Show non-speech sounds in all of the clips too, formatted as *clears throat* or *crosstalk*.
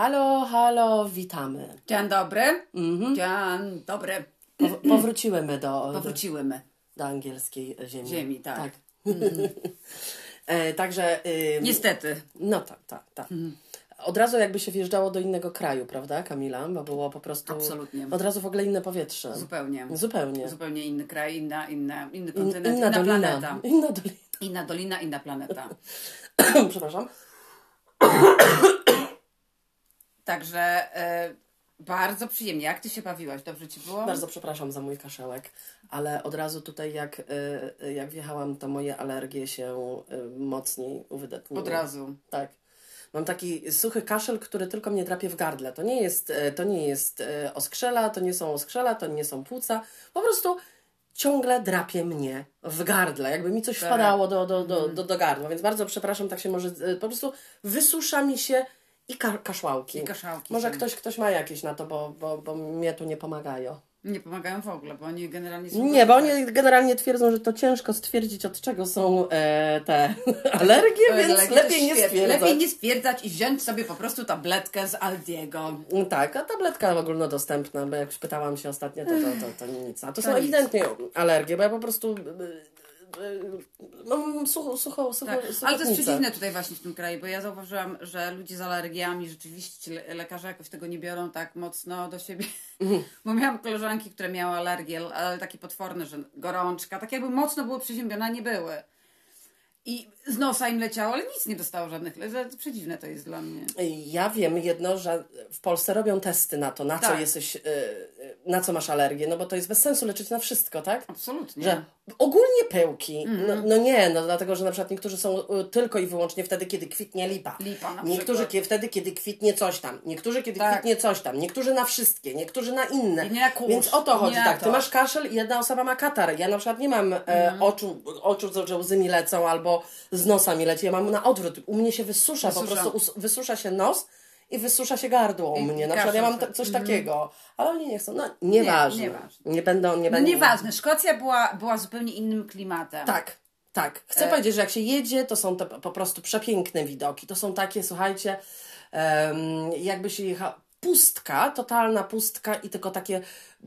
Halo, halo, witamy. Dzień dobry. Mhm. Dzień dobry. Pow- powróciłymy do, Powróciłymy. do angielskiej ziemi. Ziemi, tak. *laughs* e, także. ym, Niestety. No tak, tak, tak. Od razu jakby się wjeżdżało do innego kraju, prawda, Kamila? Bo było po prostu. Absolutnie. Od razu w ogóle inne powietrze. Zupełnie. Zupełnie. Zupełnie inny kraj, inna, inna, inny In, kontynent, inna inna, dolina. planeta. Inna dolina. Inna dolina, inna planeta. *coughs* Przepraszam. *coughs* Także e, bardzo przyjemnie. Jak ty się bawiłaś? Dobrze ci było? Bardzo przepraszam za mój kaszełek, ale od razu tutaj jak, y, y, jak wjechałam, to moje alergie się y, mocniej uwydatniły. Od razu. Tak. Mam taki suchy kaszel, który tylko mnie drapie w gardle. To nie jest, e, to nie jest e, oskrzela, to nie są oskrzela, to nie są płuca. Po prostu ciągle drapie mnie w gardle. Jakby mi coś Tak. wpadało do, do, do, do, do gardła. Więc bardzo przepraszam, tak się może... e, Po prostu wysusza mi się i ka kaszłałki. I kaszałki Może są. ktoś, ktoś ma jakieś na to, bo, bo, bo mnie tu nie pomagają. Nie pomagają w ogóle, bo oni generalnie są... Nie, bo oni generalnie twierdzą, że to ciężko stwierdzić, od czego są e, te *laughs* alergie, To więc to lepiej nie stwierdzać. Lepiej nie stwierdzać i wziąć sobie po prostu tabletkę z Aldiego. Tak, a tabletka ogólnodostępna, bo jak pytałam się ostatnio, to, to, to, to nic. A to, są nic. ewidentnie alergie, bo ja po prostu y, y, mam sucho, sucho, sucho, Tak. Ale to jest przeciwne tutaj właśnie w tym kraju, bo ja zauważyłam, że ludzie z alergiami rzeczywiście le- lekarze jakoś tego nie biorą tak mocno do siebie. Mhm. *laughs* Bo miałam koleżanki, które miały alergie, ale takie potworne, że gorączka, tak jakby mocno były przeziębione, nie były. I z nosa im leciało, ale nic nie dostało żadnych. Przedziwne to jest dla mnie. Ja wiem jedno, że w Polsce robią testy na to, na co Tak. jesteś, y, y, na co masz alergię, no bo to jest bez sensu leczyć na wszystko, tak? Absolutnie. Że ogólnie pyłki, Mhm. no, no nie, no dlatego, że na przykład niektórzy są y, tylko i wyłącznie wtedy, kiedy kwitnie lipa. Lipa na Niektórzy przykład. kie- wtedy, kiedy kwitnie coś tam. Niektórzy, kiedy Tak. kwitnie coś tam. Niektórzy na wszystkie, niektórzy na inne. I nie na kurz, Więc o to chodzi, tak. Ty to. masz kaszel i jedna osoba ma katar. Ja na przykład nie mam e, Mhm. oczu, oczu, co- że łzy mi lecą albo z nosa mi leci. Ja mam na odwrót. U mnie się wysusza, po Wysusza. prostu us- wysusza się nos i wysusza się gardło u mnie. Na przykład ja mam coś takiego. Ale oni nie chcą. No, nieważne. nieważne. Nie będą, nie No będą. nieważne, Szkocja była, była zupełnie innym klimatem. Tak, tak. Chcę E- powiedzieć, że jak się jedzie, to są to po prostu przepiękne widoki. To są takie, słuchajcie, em, jakby się jechał. Pustka, totalna pustka i tylko takie,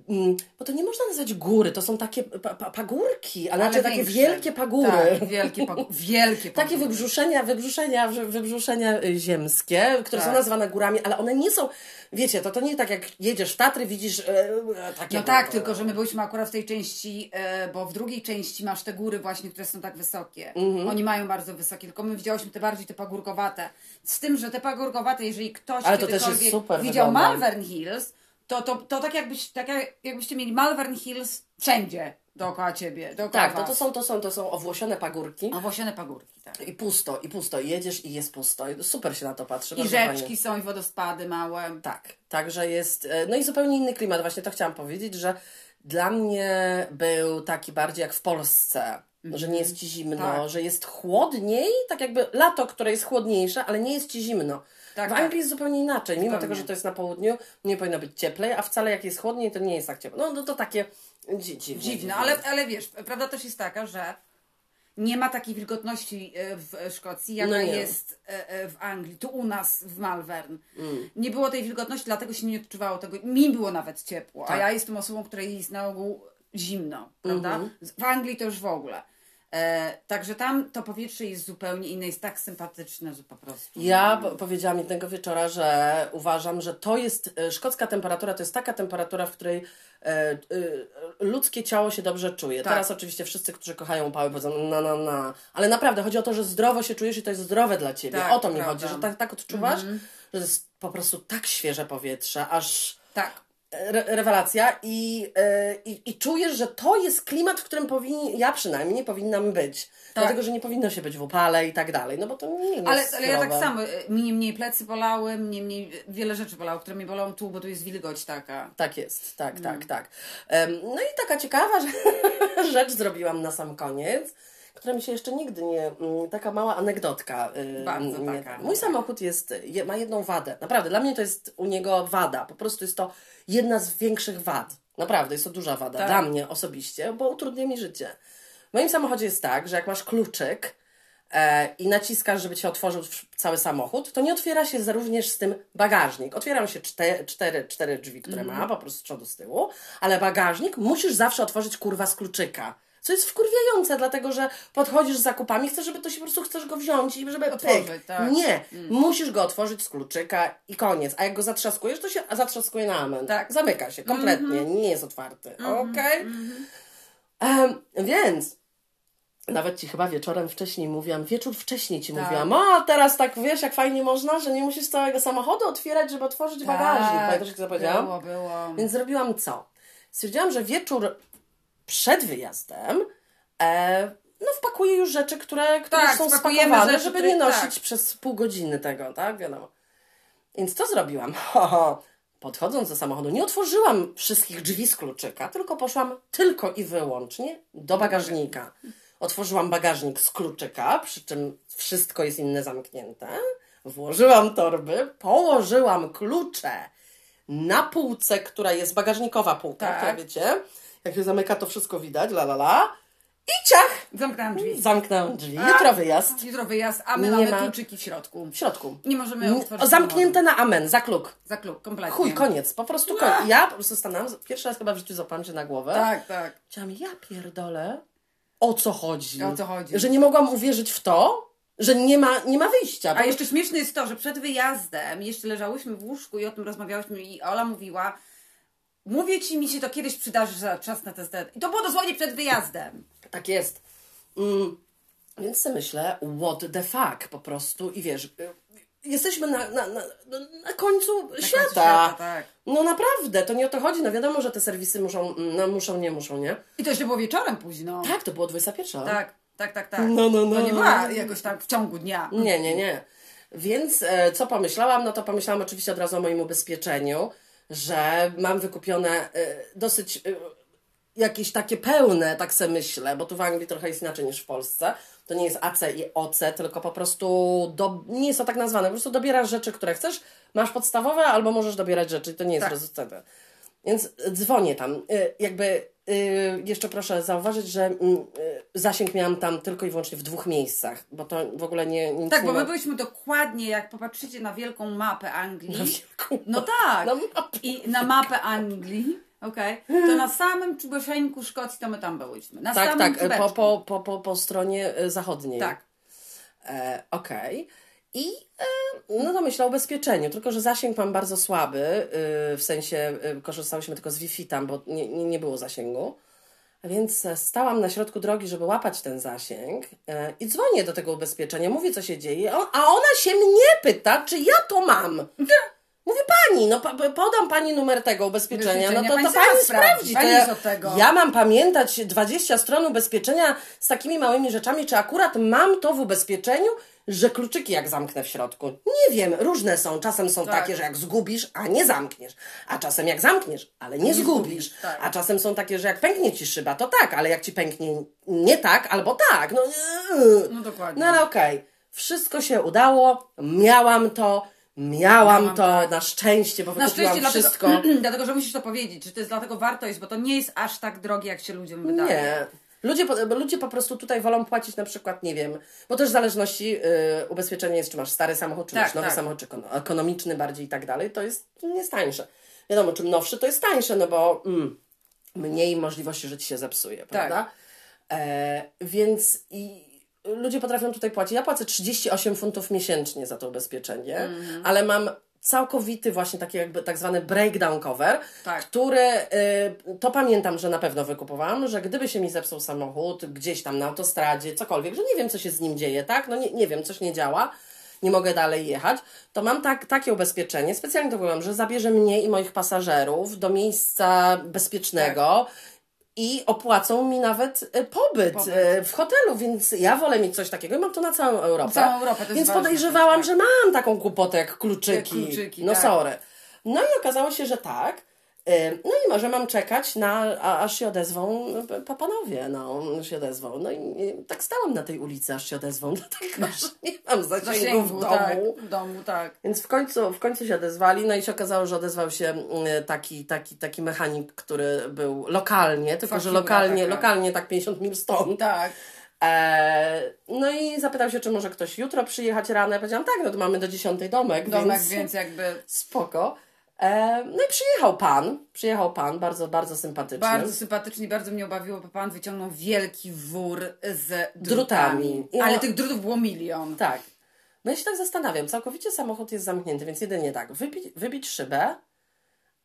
mm, bo to nie można nazwać góry, to są takie pa, pa, pagórki, ale, znaczy takie wielkie pagóry. Tak, wielkie pagóry. *laughs* Wielkie Takie pagóry. wybrzuszenia, wybrzuszenia, wy- wybrzuszenia y, ziemskie, które są Tak. nazywane górami, ale one nie są, wiecie, to, to nie tak jak jedziesz w Tatry, widzisz e, e, takie... No tak, tylko że my byliśmy akurat w tej części, e, bo w drugiej części masz te góry właśnie, które są tak wysokie. Mhm. Oni mają bardzo wysokie, tylko my widziałyśmy te bardziej te pagórkowate. Z tym, że te pagórkowate, jeżeli ktoś Ale to też jest super widział wygląda. Malvern Hills, to, to, to tak, jakbyś, tak jak, jakbyście mieli Malvern Hills wszędzie dookoła ciebie, dookoła Tak, to, was. to, są, to, są, to są owłosione pagórki. Owłosione pagórki, tak. I pusto, i pusto. Jedziesz i jest pusto. Super się na to patrzy. I rzeczki fajnie. są, i wodospady małe. Tak, także jest. e, No i zupełnie inny klimat. Właśnie to chciałam powiedzieć, że dla mnie był taki bardziej jak w Polsce. Że nie jest ci zimno, Tak. że jest chłodniej, tak jakby lato, które jest chłodniejsze, ale nie jest ci zimno. Tak, w tak. Anglii jest zupełnie inaczej. Mimo tego, że to jest na południu, nie powinno być cieplej, a wcale jak jest chłodniej, to nie jest tak ciepło. No, no to takie dzi dziwne. Dziwne, ale, ale wiesz, prawda też jest taka, że nie ma takiej wilgotności e, w Szkocji, jaka No jest e, e, w Anglii, tu u nas w Malvern. Nie było tej wilgotności, dlatego się nie odczuwało tego. Mi było nawet ciepło, Tak. a ja jestem osobą, której jest na ogół zimno, prawda? Mhm. W Anglii to już w ogóle. E, także tam to powietrze jest zupełnie inne, jest tak sympatyczne, że po prostu. Ja po- powiedziałam jednego wieczora, że uważam, że to jest e, szkocka temperatura, to jest taka temperatura, w której e, ludzkie ciało się dobrze czuje. Tak. Teraz oczywiście wszyscy, którzy kochają pały, powiedzą na, na, na. Ale naprawdę chodzi o to, że zdrowo się czujesz i to jest zdrowe dla ciebie. Tak, o to mi prawda. chodzi, że tak, tak odczuwasz, że to jest po prostu tak świeże powietrze, aż Tak. Re, rewelacja i, e, i, i czujesz, że to jest klimat, w którym powinni, ja przynajmniej powinnam być. Dlatego, że nie powinno się być w upale i tak dalej. No bo to nie jest Ale, ale ja tak samo, e, mnie mniej plecy bolały, mnie mniej, wiele rzeczy bolało, które mnie bolą tu, bo tu jest wilgoć taka. Tak jest, tak, Mm. tak, tak. Em, No i taka ciekawa *laughs* rzecz zrobiłam na sam koniec, która mi się jeszcze nigdy nie... mm, Taka mała anegdotka. y, Bardzo nie- taka. Mój samochód jest, je- ma jedną wadę. Naprawdę, dla mnie to jest u niego wada. Po prostu jest to jedna z większych wad. Naprawdę, jest to duża wada. Tak. Dla mnie osobiście, bo utrudnia mi życie. W moim samochodzie jest tak, że jak masz kluczyk, e, i naciskasz, żeby ci otworzył cały samochód, to nie otwiera się również z tym bagażnik. Otwierają się cztery, cztery, cztery drzwi, które Mhm. ma, po prostu z przodu, z tyłu, ale bagażnik musisz zawsze otworzyć kurwa z kluczyka. Co jest wkurwiające, dlatego że podchodzisz z zakupami, chcesz, żeby to się po prostu chcesz go wziąć i żeby Otworzyć, pyk. tak. Nie, musisz go otworzyć z kluczyka i koniec. A jak go zatrzaskujesz, to się zatrzaskuje na amen. Tak. Zamyka się kompletnie, nie jest otwarty. Okej? Em, więc nawet ci chyba wieczorem wcześniej mówiłam, wieczór wcześniej ci Tak. mówiłam, a teraz tak wiesz, jak fajnie można, że nie musisz całego samochodu otwierać, żeby otworzyć bagażnik. Pamiętasz, jak to powiedziałam? Tak, Było, było. Więc zrobiłam co? Stwierdziłam, że wieczór przed wyjazdem e, no wpakuję już rzeczy, które, które Tak, są spakowane, rzeczy, żeby nie nosić tak. przez pół godziny tego, tak? Wiadomo. Więc to zrobiłam. *laughs* Ho, ho. Podchodząc do samochodu, nie otworzyłam wszystkich drzwi z kluczyka, tylko poszłam tylko i wyłącznie do bagażnika. Otworzyłam bagażnik z kluczyka, przy czym wszystko jest inne zamknięte. Włożyłam torby, położyłam klucze na półce, która jest bagażnikowa półka, Tak. która wiecie, jak się zamyka, to wszystko widać, la la la. I ciach! Zamknęłam drzwi. Zamknęłam drzwi. Jutro wyjazd. Jutro wyjazd, a my Nie mamy ma- kluczyki w środku. W środku. Nie możemy otworzyć Zamknięte na amen, za kluk. Za klub, kompletnie. Chuj, koniec. Po prostu koniec. Ja po prostu stanęłam, pierwszy raz chyba w życiu zapałam się na głowę. Tak, tak. Chciałam, ja pierdolę, o co chodzi? O co chodzi? Że nie mogłam uwierzyć w to, że nie ma, nie ma wyjścia. A bo- jeszcze śmieszne jest to, że przed wyjazdem jeszcze leżałyśmy w łóżku i o tym rozmawiałyśmy i Ola mówiła mówię ci, mi się to kiedyś przydarzy za czas na test. I to było dosłownie przed wyjazdem. Tak jest. Mm, więc sobie myślę, what the fuck po prostu i wiesz, y, jesteśmy na, na, na, na końcu Na świata. końcu świata, tak. No naprawdę, to nie o to chodzi. No wiadomo, że te serwisy muszą, no muszą, nie muszą, nie? I to jeszcze było wieczorem późno. Tak, to było 21. tak, tak, tak. tak. No, no, no. To nie była jakoś tam w ciągu dnia. Nie, nie, nie. Więc e, co pomyślałam? No to pomyślałam oczywiście od razu o moim ubezpieczeniu, że mam wykupione e, dosyć e, jakieś takie pełne, tak se myślę, bo tu w Anglii trochę jest inaczej niż w Polsce. To nie jest AC i OC, tylko po prostu do, nie jest to tak nazwane, po prostu dobierasz rzeczy, które chcesz, masz podstawowe, albo możesz dobierać rzeczy, to nie jest Tak. rezultat. Więc dzwonię tam. Y, Jakby y, jeszcze proszę zauważyć, że mm, y, zasięg miałam tam tylko i wyłącznie w dwóch miejscach, bo to w ogóle nie nic Tak, nie bo my byliśmy dokładnie, jak popatrzycie na wielką mapę Anglii. Na wielką No tak. Na mapę. I na mapę Anglii, okej, to na samym czuboszeńku Szkocji to my tam byliśmy. Na Tak, samym tak, po, czubeczku. po, po, po, po stronie y, zachodniej. Tak. E, Okej. I e, no to myślę o ubezpieczeniu, tylko że zasięg mam bardzo słaby, y, w sensie y, korzystałyśmy tylko z Wi-Fi tam, bo nie, nie, było zasięgu. Więc e, stałam na środku drogi, żeby łapać ten zasięg e, i dzwonię do tego ubezpieczenia, mówię co się dzieje, a ona się mnie pyta, czy ja to mam. Mówię pani, no podam pani numer tego ubezpieczenia, no to, to pani pani sprawdzi, pani to ja, ja mam pamiętać 20 stron ubezpieczenia z takimi małymi rzeczami, czy akurat mam to w ubezpieczeniu, że kluczyki jak zamknę w środku. Nie wiem, różne są. Czasem są Tak. takie, że jak zgubisz, a nie zamkniesz. A czasem jak zamkniesz, ale nie, zgubisz. zgubisz, tak. A czasem są takie, że jak pęknie ci szyba, to tak, ale jak ci pęknie nie tak, albo tak. No. No dokładnie. no ale okej. Wszystko się udało, miałam to, miałam, to, na szczęście, bo Na szczęście, wszystko. dlatego, *clears throat* dlatego, że musisz to powiedzieć, że to jest dlatego warto jest, bo to nie jest aż tak drogie, jak się ludziom wydaje. Nie. Ludzie, ludzie po prostu tutaj wolą płacić na przykład, nie wiem, bo też w zależności yy, ubezpieczenie jest, czy masz stary samochód, czy Tak, masz nowy tak. samochód, czy ekono- ekonomiczny bardziej i tak dalej, to jest, nie tańsze. Wiadomo, czym nowszy, to jest tańsze, no bo mm, mniej możliwości, że ci się zepsuje, prawda? E, więc i ludzie potrafią tutaj płacić. Ja płacę 38 funtów miesięcznie za to ubezpieczenie, Mhm. ale mam całkowity właśnie taki jakby tak zwany breakdown cover, Tak. który y, to pamiętam, że na pewno wykupowałam, że gdyby się mi zepsuł samochód gdzieś tam na autostradzie, cokolwiek, że nie wiem co się z nim dzieje, tak? No nie, nie wiem, coś nie działa. Nie mogę dalej jechać, to mam tak, takie ubezpieczenie, specjalnie to mówiłam, że zabierze mnie i moich pasażerów do miejsca bezpiecznego i opłacą mi nawet e, pobyt, Pobyt. e, w hotelu, więc ja wolę mieć coś takiego i mam to na całą Europę. Całą Europę, Więc podejrzewałam, też, że mam taką głupotę jak kluczyki. Jak kluczyki, no tak. sorry. No i okazało się, że tak. No i może mam czekać, na, aż się odezwą e, pa- panowie, no, się odezwą. No i tak stałam na tej ulicy, aż się odezwą, *laughs* dlatego, że nie mam zasięgu, w domu. tak, w domu, tak. Więc w końcu, w końcu się odezwali, no i się okazało, że odezwał się taki, taki, taki mechanik, który był lokalnie, tylko że lokalnie, taka. lokalnie tak 50 mil stąd. Tak. E, no i zapytał się, czy może ktoś jutro przyjechać rano. Ja powiedziałam, tak, no to mamy do 10 domek, Domek, więc, więc jakby spoko. No i przyjechał pan, przyjechał pan, bardzo, bardzo sympatyczny. bardzo sympatycznie, bardzo mnie obawiło, bo pan wyciągnął wielki wór z drutami. Drutami. I Ale no- tych drutów było milion. Tak. No ja się tak zastanawiam, całkowicie samochód jest zamknięty, więc jedynie tak, wybić, wybić szybę,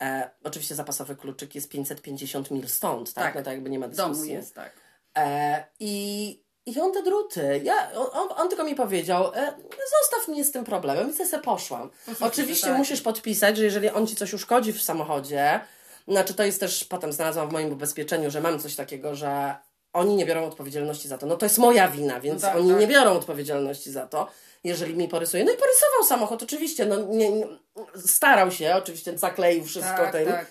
e, oczywiście zapasowy kluczyk jest 550 mil stąd, tak? Tak. No to jakby nie ma W domu dyskusji. jest, tak. E, i, I on te druty, ja, on, on, tylko mi powiedział, e, zostaw mnie z tym problemem, więc ja sobie poszłam. Oczywiście, tak. musisz podpisać, że jeżeli on ci coś uszkodzi w samochodzie, znaczy to jest też, potem znalazłam w moim ubezpieczeniu, że mam coś takiego, że oni nie biorą odpowiedzialności za to. No to jest moja wina, więc No tak, oni tak. nie biorą odpowiedzialności za to, jeżeli mi porysuje. No i porysował samochód, oczywiście, no nie, starał się, oczywiście zakleił wszystko Tak, tym. tak.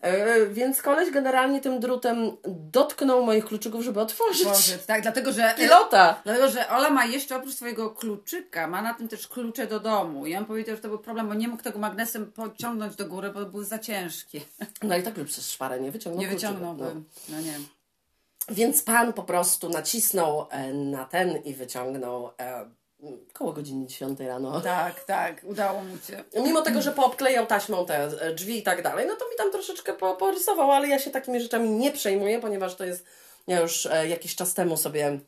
E, więc koleś generalnie tym drutem dotknął moich kluczyków, żeby otworzyć Boże, tak, dlatego że... pilota. Dlatego, że Ola ma jeszcze oprócz swojego kluczyka, ma na tym też klucze do domu. I on powiedział, że to był problem, bo nie mógł tego magnesem pociągnąć do góry, bo były za ciężkie. No i tak by przez szparę nie wyciągnął Nie wyciągnąłbym. No nie. No. Więc pan po prostu nacisnął e, na ten i wyciągnął e, koło godziny 10 rano. Tak, tak, udało mu się. Mimo tego, że poobklejał taśmą te e, drzwi i tak dalej, no to mi tam troszeczkę po, porysował, ale ja się takimi rzeczami nie przejmuję, ponieważ to jest, ja już e, jakiś czas temu sobie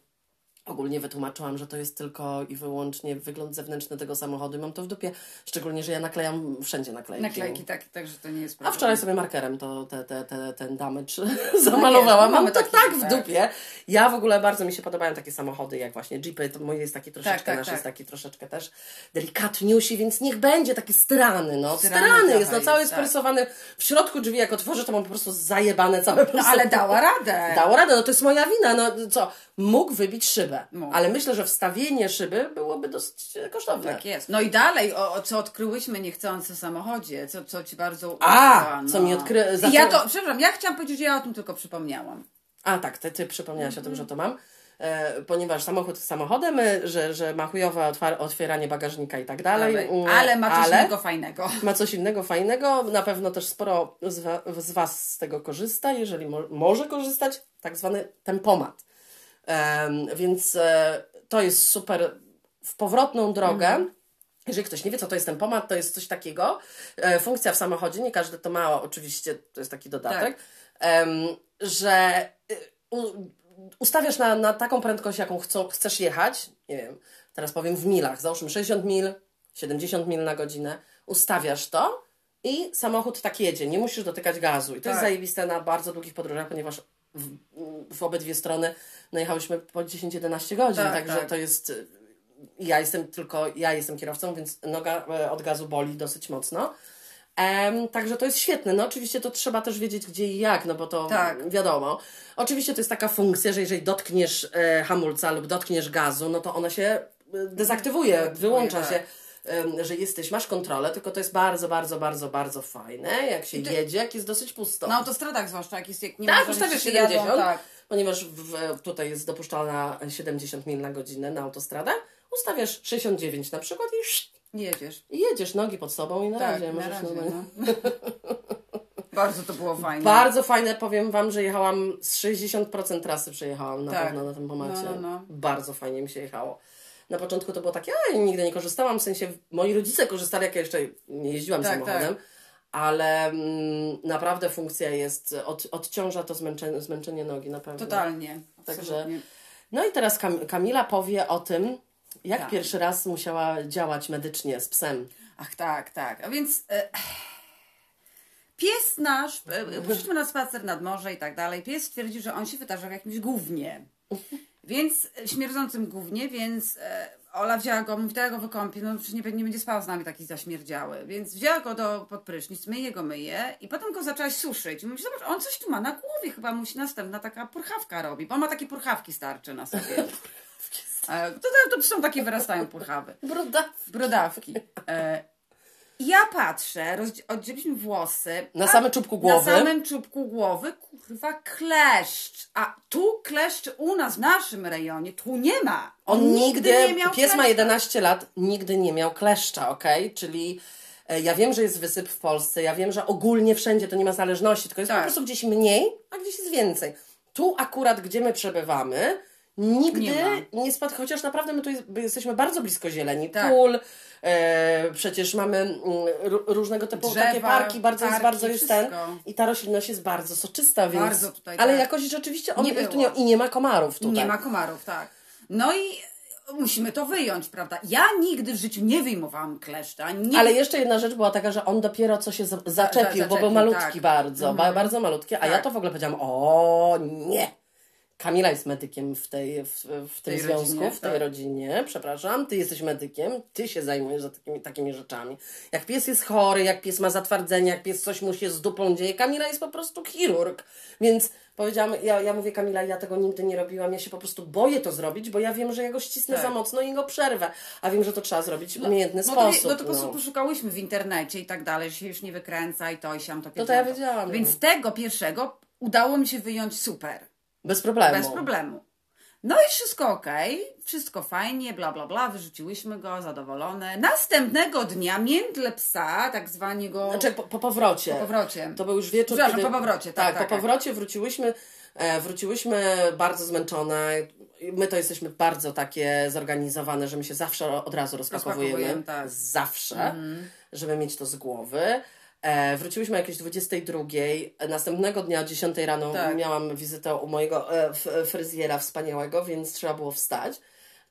ogólnie wytłumaczyłam, że to jest tylko i wyłącznie wygląd zewnętrzny tego samochodu i mam to w dupie, szczególnie, że ja naklejam wszędzie naklejki. Naklejki, tak, także to nie jest A problem. wczoraj sobie markerem to te, te, te, ten damage *laughs* zamalowałam. no mamy Mam to tak w tak. dupie. Ja w ogóle bardzo mi się podobają takie samochody jak właśnie Jeepy. To mój jest taki troszeczkę, Tak, tak, nasz tak. jest taki troszeczkę też delikatniusi, więc niech będzie taki strany. No. Strany Strany, jest, no cały jest, tak. porysowany. W środku drzwi jak otworzę, to mam po prostu zajebane całe No, ale dała radę. Dało radę, no to jest moja wina. No co, mógł wybić szybę. Mógł. Ale myślę, że wstawienie szyby byłoby dosyć e, kosztowne. Tak jest. No i dalej, o, o co odkryłyśmy niechcący w samochodzie, co, co ci bardzo A, uderzyło, co mi odkry- za I ja to- przepraszam, ja chciałam powiedzieć, że ja o tym tylko przypomniałam. A tak, ty, ty przypomniałaś o tym, Mhm. że to mam. E, ponieważ samochód samochodem, e, że, że ma chujowe otwieranie bagażnika i tak dalej. Ale, mm, ale ma coś ale innego fajnego. *laughs* ma coś innego fajnego. Na pewno też sporo z, wa- z Was z tego korzysta, jeżeli mo- może korzystać, tak zwany tempomat. Więc e, to jest super w powrotną drogę. Mhm. Jeżeli ktoś nie wie, co to jest tempomat, to jest coś takiego. E, funkcja w samochodzie, nie każdy to ma, oczywiście to jest taki dodatek, em, że u, ustawiasz na, na taką prędkość, jaką chcą, chcesz jechać. Nie wiem, teraz powiem w milach, załóżmy 60 mil, 70 mil na godzinę. Ustawiasz to i samochód tak jedzie, nie musisz dotykać gazu. I to jest Tak. zajebiste na bardzo długich podróżach, ponieważ w, w obydwie strony no jechałyśmy po 10-11 godzin, Tak, także tak. to jest y, ja jestem tylko, ja jestem kierowcą, więc noga e, od gazu boli dosyć mocno. Em, także to jest świetne. No oczywiście to trzeba też wiedzieć gdzie i jak, no bo to Tak. wiadomo. Oczywiście to jest taka funkcja, że jeżeli dotkniesz e, hamulca lub dotkniesz gazu, no to ona się e, dezaktywuje, wyłącza tak. się, że jesteś, masz kontrolę, tylko to jest bardzo, bardzo, bardzo, bardzo fajne, jak się jedzie, jak jest dosyć pusto. Na autostradach zwłaszcza, jak jest jak nie Tak, ustawiasz wszyscy jadą, 70, Tak. ponieważ w, tutaj jest dopuszczalna 70 mil na godzinę na autostradach. Ustawiasz 69 na przykład i, jedziesz. i jedziesz nogi pod sobą i na Tak, razie na razie, no. *laughs* Bardzo to było fajne. Bardzo fajne, powiem Wam, że jechałam z 60% trasy przejechałam na Tak. pewno na tym pomacie. No, no, no. Bardzo fajnie mi się jechało. Na początku to było takie, a ja nigdy nie korzystałam, w sensie moi rodzice korzystali, jak ja jeszcze nie jeździłam Tak, samochodem, ale mm, naprawdę funkcja jest, od, odciąża to zmęczenie, zmęczenie nogi na pewno. Totalnie. Także- Absolutnie. No i teraz Kam- Kamila powie o tym, jak Tak. pierwszy raz musiała działać medycznie z psem. Ach tak, tak. A więc e, pies nasz, e, *laughs* poszliśmy na spacer nad morze i tak dalej. Pies stwierdził, że on się wytarza w jakimś gównie. Więc e, śmierdzącym gównie, więc e, Ola wzięła go, mówi, go wykąpię, no przecież nie, nie będzie spał z nami taki zaśmierdziały. Więc wzięła go do, pod prysznic, myje go, myje i potem go zaczęłaś suszyć. I mówi, zobacz, on coś tu ma na głowie, chyba musi następna taka purchawka robi, bo on ma takie purchawki starcze na sobie. *laughs* E, to, to, to są takie wyrastają purchawy. Broda. Brodawki. E, ja patrzę, oddzieliliśmy włosy. Na samym czubku głowy. Na samym czubku głowy, kurwa, kleszcz. A tu kleszcz u nas, w naszym rejonie, tu nie ma. On nigdy, nie miał pies ma kleszcza. 11 lat, nigdy nie miał kleszcza, okej? Czyli e, ja wiem, że jest wysyp w Polsce, ja wiem, że ogólnie wszędzie to nie ma zależności, tylko jest Tak. po prostu gdzieś mniej, a gdzieś jest więcej. Tu akurat, gdzie my przebywamy, Nigdy Nie nie, spadł, chociaż naprawdę my tu jest, jesteśmy bardzo blisko zieleni. Tak. Pól, e, przecież mamy mm, ró- różnego typu Drzewa, takie parki, bardzo jest, parki, bardzo jest ten. I ta roślinność jest bardzo soczysta, więc... Bardzo tutaj, ale tak. jakoś rzeczywiście on Nie tu nie, i nie ma komarów tutaj. Nie ma komarów, tak. No i musimy to wyjąć, prawda? Ja nigdy w życiu nie wyjmowałam kleszcza. Nie... Ale jeszcze jedna rzecz była taka, że on dopiero co się za- zaczepił, bo był zaczepił, malutki tak. bardzo, ba- bardzo malutki, a ja Tak. to w ogóle powiedziałam, o nie. Kamila jest medykiem w, tej, w, w tym tej związku, rodzinie, w tej tak. rodzinie, przepraszam, ty jesteś medykiem, ty się zajmujesz za takimi, takimi rzeczami. Jak pies jest chory, jak pies ma zatwardzenie, jak pies coś mu się z dupą dzieje, Kamila jest po prostu chirurg, więc powiedziałam, ja, ja mówię Kamila, ja tego nigdy nie robiłam, ja się po prostu boję to zrobić, bo ja wiem, że ja go ścisnę Tak. za mocno i go przerwę, a wiem, że to trzeba zrobić w umiejętny no to, sposób. no to po prostu poszukałyśmy w internecie i tak dalej, że się już nie wykręca i to i siam to No to ja wiedziałam. Więc tego pierwszego udało mi się wyjąć super. Bez problemu. Bez problemu. No i wszystko ok, wszystko fajnie, bla bla bla, wyrzuciłyśmy go, zadowolone. Następnego dnia miętle psa, tak zwani go Znaczy po, po powrocie. po powrocie. To był już wieczór, Przepraszam, kiedy... po powrocie, tak, tak, tak, po tak. powrocie wróciłyśmy, e, wróciłyśmy bardzo zmęczone. My to jesteśmy bardzo takie zorganizowane, że my się zawsze od razu rozpakowujemy. Tak. Zawsze, żeby mieć to z głowy. E, wróciłyśmy jakieś 22. Następnego dnia o 10 rano Tak. miałam wizytę u mojego e, fryzjera wspaniałego, więc trzeba było wstać.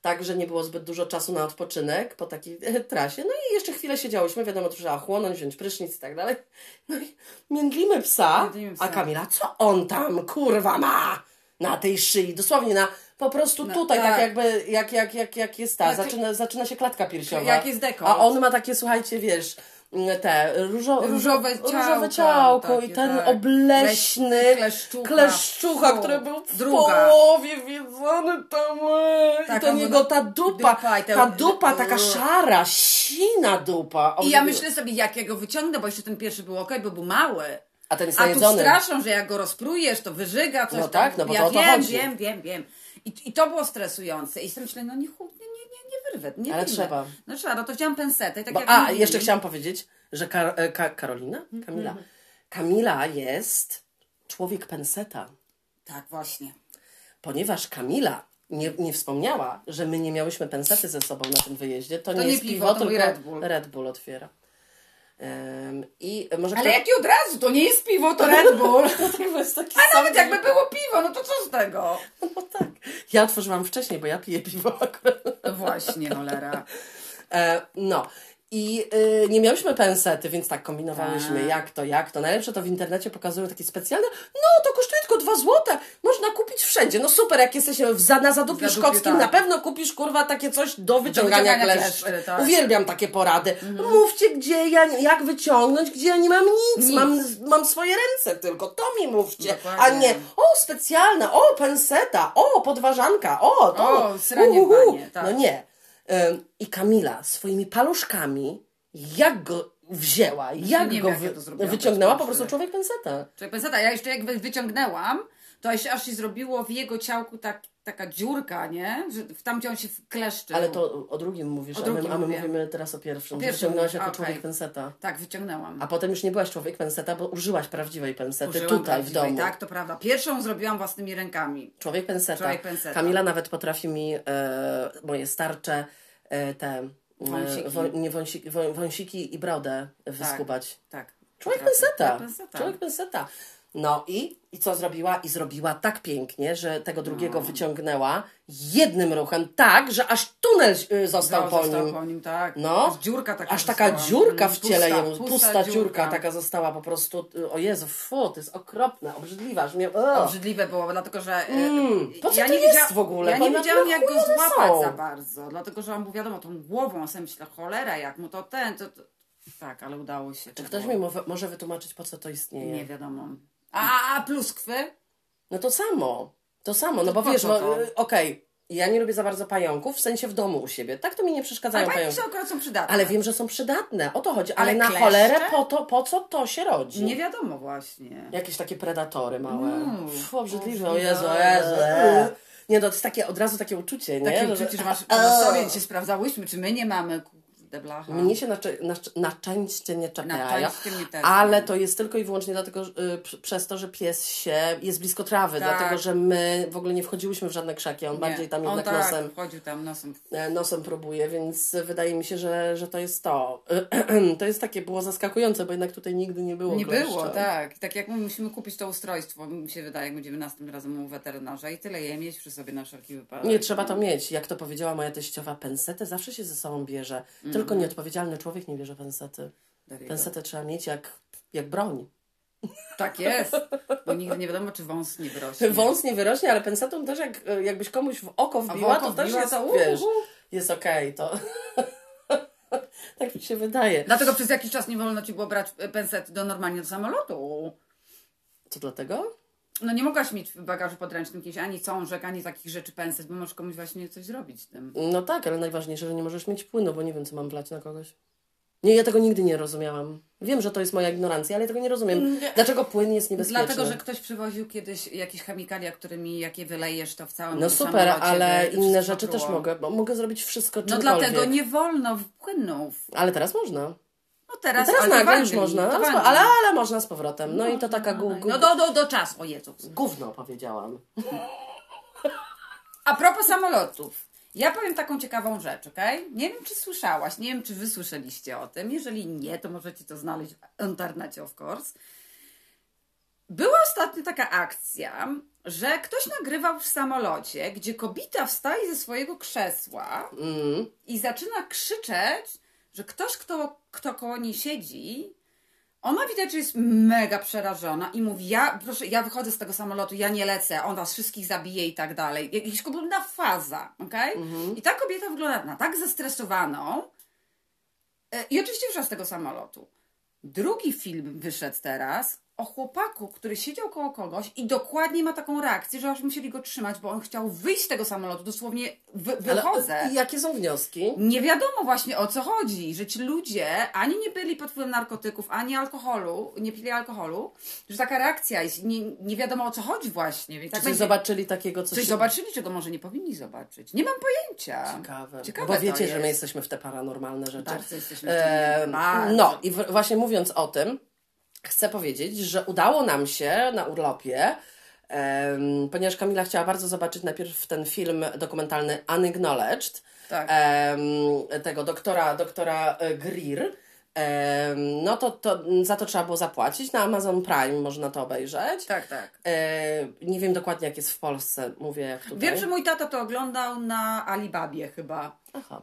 Tak, że nie było zbyt dużo czasu na odpoczynek po takiej e, trasie. No i jeszcze chwilę siedziałyśmy, wiadomo, trzeba chłonąć, wziąć prysznic i tak dalej. No i międlimy psa, Międlimy psa. a Kamila, co on tam, kurwa, ma na tej szyi? Dosłownie na, po prostu No, tutaj, tak, tak. jakby, jak, jak, jak, jak jest ta, zaczyna, zaczyna się klatka piersiowa. Jak jest dekolt. A on ma takie, słuchajcie, wiesz, te różo, Różowe ciałko, różowe ciałko i takie, ten tak. obleśny Leś- kleszczucha. kleszczucha, który był w Druga. połowie wiedzony tam e, i Tak, to niego ta dupa, dupa i ta dupa taka szara, sina dupa. I ja myślę sobie, jak ja go wyciągnę, bo jeszcze ten pierwszy był ok, bo był mały. A ten jest A tu straszą, że jak go rozprujesz, to wyżyga coś No tam. tak, no bo ja to o to wiem, chodzi. wiem, wiem, wiem. I, I to było stresujące. I sobie myślę, no nie, chu- nie, wyrwę, nie Ale wyjmę. trzeba. No trzeba, no to wziąłam pensetę i tak Bo, jak a, mówili- jeszcze chciałam powiedzieć, że Kar- e, Ka- Karolina? Kamila. Mhm. Kamila jest człowiek penseta, Tak, właśnie. ponieważ Kamila nie, nie wspomniała, że my nie miałyśmy pensety ze sobą na tym wyjeździe. To, nie nie jest piwo, piwo, to tylko Red Bull. Red Bull otwiera. Em, I może Ale kto- jaki od razu, to nie jest piwo, to Red Bull. *laughs* To jest taki A nawet jakby było piwo, no to co z tego? No tak. Ja otworzyłam wcześniej, bo ja piję piwo *laughs* akurat. No właśnie, cholera. E, no. I y, nie miałyśmy pensety, więc tak kombinowałyśmy, Tak. jak to, jak to. Najlepsze to w internecie pokazują takie specjalne, no to kosztuje tylko 2 złote, można kupić wszędzie. No super, jak jesteś w, za, na Zadupiu Zadupiu, Szkockim, tak. na pewno kupisz, kurwa, takie coś do wyciągania, wyciągania kleszczy. kleszczy, tak. Uwielbiam takie porady. Mówcie, gdzie ja, jak wyciągnąć, gdzie ja nie mam nic. Nic. Mam, mam swoje ręce tylko, to mi mówcie. Dokładnie. A nie, o, specjalna, o, penseta, o, podważanka, o, to. O, sranie uhu. banie, tak. No nie. I Kamila swoimi paluszkami, jak go wzięła, jak nie go wiem, jak wy, ja wyciągnęła, po prostu człowiek penseta. Człowiek penseta, ja jeszcze jak wy- wyciągnęłam, to aż się zrobiło w jego ciałku tak, taka dziurka, nie? Że w tam, gdzie on się kleszczył. Ale to o drugim mówisz, O a, my, drugim a my mówimy teraz o pierwszym. O pierwszym Wyciągnęłaś jako okej. człowiek penseta. Tak, wyciągnęłam. A potem już nie byłaś człowiek penseta, bo użyłaś prawdziwej pensety Użyłam tutaj w prawdziwej, domu. Tak, to prawda. Pierwszą zrobiłam własnymi rękami. Człowiek penseta. Człowiek penseta. Kamila nawet potrafi mi e, moje starcze te e, Wąsiki. wą, nie, wąsiki, wą, wąsiki i brodę wyskubać. Tak. Człowiek Potrafię. penseta. Tak, penseta. Człowiek penseta. No i, i co zrobiła? I zrobiła tak pięknie, że tego drugiego No. wyciągnęła jednym ruchem, tak, że aż tunel y, został No, po został nim. po nim, tak. No, Aż dziurka taka Aż taka została. dziurka Mm, w ciele pusta, jemu, pusta, pusta dziurka. dziurka. taka została po prostu, y, o Jezu, fu, to jest okropne, obrzydliwe, aż mnie, o. Obrzydliwe było, dlatego że e, Mm, po co ja to nie jest w ogóle? Ja nie wiedziałam jak go złapać są? za bardzo, dlatego że on był wiadomo tą głową, a sobie myślę, cholera, jak mu to ten, to, to... tak, ale udało się. Czy ktoś mi mo- może wytłumaczyć, po co to istnieje? Nie wiadomo. A, a pluskwy? No to samo. To samo, no bo wiesz, no, y, okej, ja nie lubię za bardzo pająków, w sensie w domu u siebie. Tak to mi nie przeszkadzają Ale pająki. akurat są przydatne. Ale wiem, że są przydatne, o to chodzi. Ale, Ale na kleszcze? cholerę po, to, po co to się rodzi? Nie wiadomo właśnie. Jakieś takie predatory małe. Mm, Pff, obrzydliwe, o. Jezu, o Jezu. Nie no, to jest takie od razu takie uczucie, nie? Takie uczucie, że masz *laughs* na sobie, dzisiaj sprawdzałyśmy, czy my nie mamy. Te blacha. Mnie się na, na, na szczęście nie czepiają, ale to jest tylko i wyłącznie dlatego, że, y, pr- przez to, że pies się jest blisko trawy, Tak. dlatego, że my w ogóle nie wchodziłyśmy w żadne krzaki, on Nie, bardziej tam on jednak tak, nosem, chodził tam nosem. e, nosem próbuje, więc wydaje mi się, że, że to jest to. *clears throat* To jest takie, było zaskakujące, bo jednak tutaj nigdy nie było Nie było, tak. Tak jak my musimy kupić to ustrojstwo, mi się wydaje, jak będziemy następnym razem u weterynarza i tyle je mieć przy sobie na wszelki wypadek. Nie, trzeba to mieć. Jak to powiedziała moja teściowa, pensetę zawsze się ze sobą bierze. Mhm. Tylko nieodpowiedzialny człowiek nie bierze pensety. Pensetę trzeba mieć jak, jak broń. Tak jest, bo nigdy nie wiadomo, czy wąs nie wyrośnie. Wąs nie wyrośnie, ale pensetą też jak, jakbyś komuś w oko wbiła, oko to też wbiła, jest, to wiesz, jest okej, to... *laughs* tak mi się wydaje. Dlatego przez jakiś czas nie wolno ci było brać e, pensety do normalnie do samolotu. Co dlatego? No nie mogłaś mieć w bagażu podręcznym jakiejś ani cążek, ani takich rzeczy penset, bo możesz komuś właśnie coś zrobić z tym. No tak, ale najważniejsze, że nie możesz mieć płynu, bo nie wiem, co mam wlać na kogoś. Nie, ja tego nigdy nie rozumiałam. Wiem, że to jest moja ignorancja, ale ja tego nie rozumiem. Dlaczego płyn jest niebezpieczny? Dlatego, że ktoś przywoził kiedyś jakieś chemikalia, którymi jak je wylejesz, to w całym No super, ale inne rzeczy też mogę, bo mogę zrobić wszystko No dlatego nie wolno płynów. Ale teraz można. No teraz, Teraz nagle już można, ale, ale, można z powrotem. No i to taka gu, No do, do, do czasu, o Jezus. gówno powiedziałam. A propos samolotów. Ja powiem taką ciekawą rzecz, okej? Nie wiem, czy słyszałaś, nie wiem, czy wy słyszeliście o tym. Jeżeli nie, to możecie to znaleźć w internecie, of course. Była ostatnio taka akcja, że ktoś nagrywał w samolocie, gdzie kobieta wstaje ze swojego krzesła Mm. i zaczyna krzyczeć, że ktoś, kto, kto koło niej siedzi, ona widać, że jest mega przerażona i mówi, ja, proszę, ja wychodzę z tego samolotu, ja nie lecę, on was wszystkich zabije i tak dalej. Jakaś kompletna faza, okej? I ta kobieta wygląda na tak zestresowaną e, i oczywiście wyszła z tego samolotu. Drugi film wyszedł teraz o chłopaku, który siedział koło kogoś i dokładnie ma taką reakcję, że aż musieli go trzymać, bo on chciał wyjść z tego samolotu, dosłownie wy, wychodzę. Ale, i jakie są wnioski? Nie wiadomo właśnie o co chodzi, że ci ludzie ani nie byli pod wpływem narkotyków, ani alkoholu, nie pili alkoholu, że taka reakcja jest, nie, nie wiadomo o co chodzi właśnie. Więc tak coś zobaczyli takiego, co coś się... zobaczyli, czego może nie powinni zobaczyć. Nie mam pojęcia. Ciekawe. Ciekawe Bo wiecie, że my jest. jesteśmy w te paranormalne rzeczy. Bardzo jesteśmy w bardzo. no i w, właśnie mówiąc o tym, chcę powiedzieć, że udało nam się na urlopie, em, ponieważ Kamila chciała bardzo zobaczyć najpierw ten film dokumentalny Unacknowledged, Tak. em, tego doktora, doktora e, Greer. Em, no to, to za to trzeba było zapłacić. Na Amazon Prime można to obejrzeć. Tak, tak. E, nie wiem dokładnie jak jest w Polsce, mówię jak tutaj. Wiem, że mój tata to oglądał na Alibabie chyba. Aha.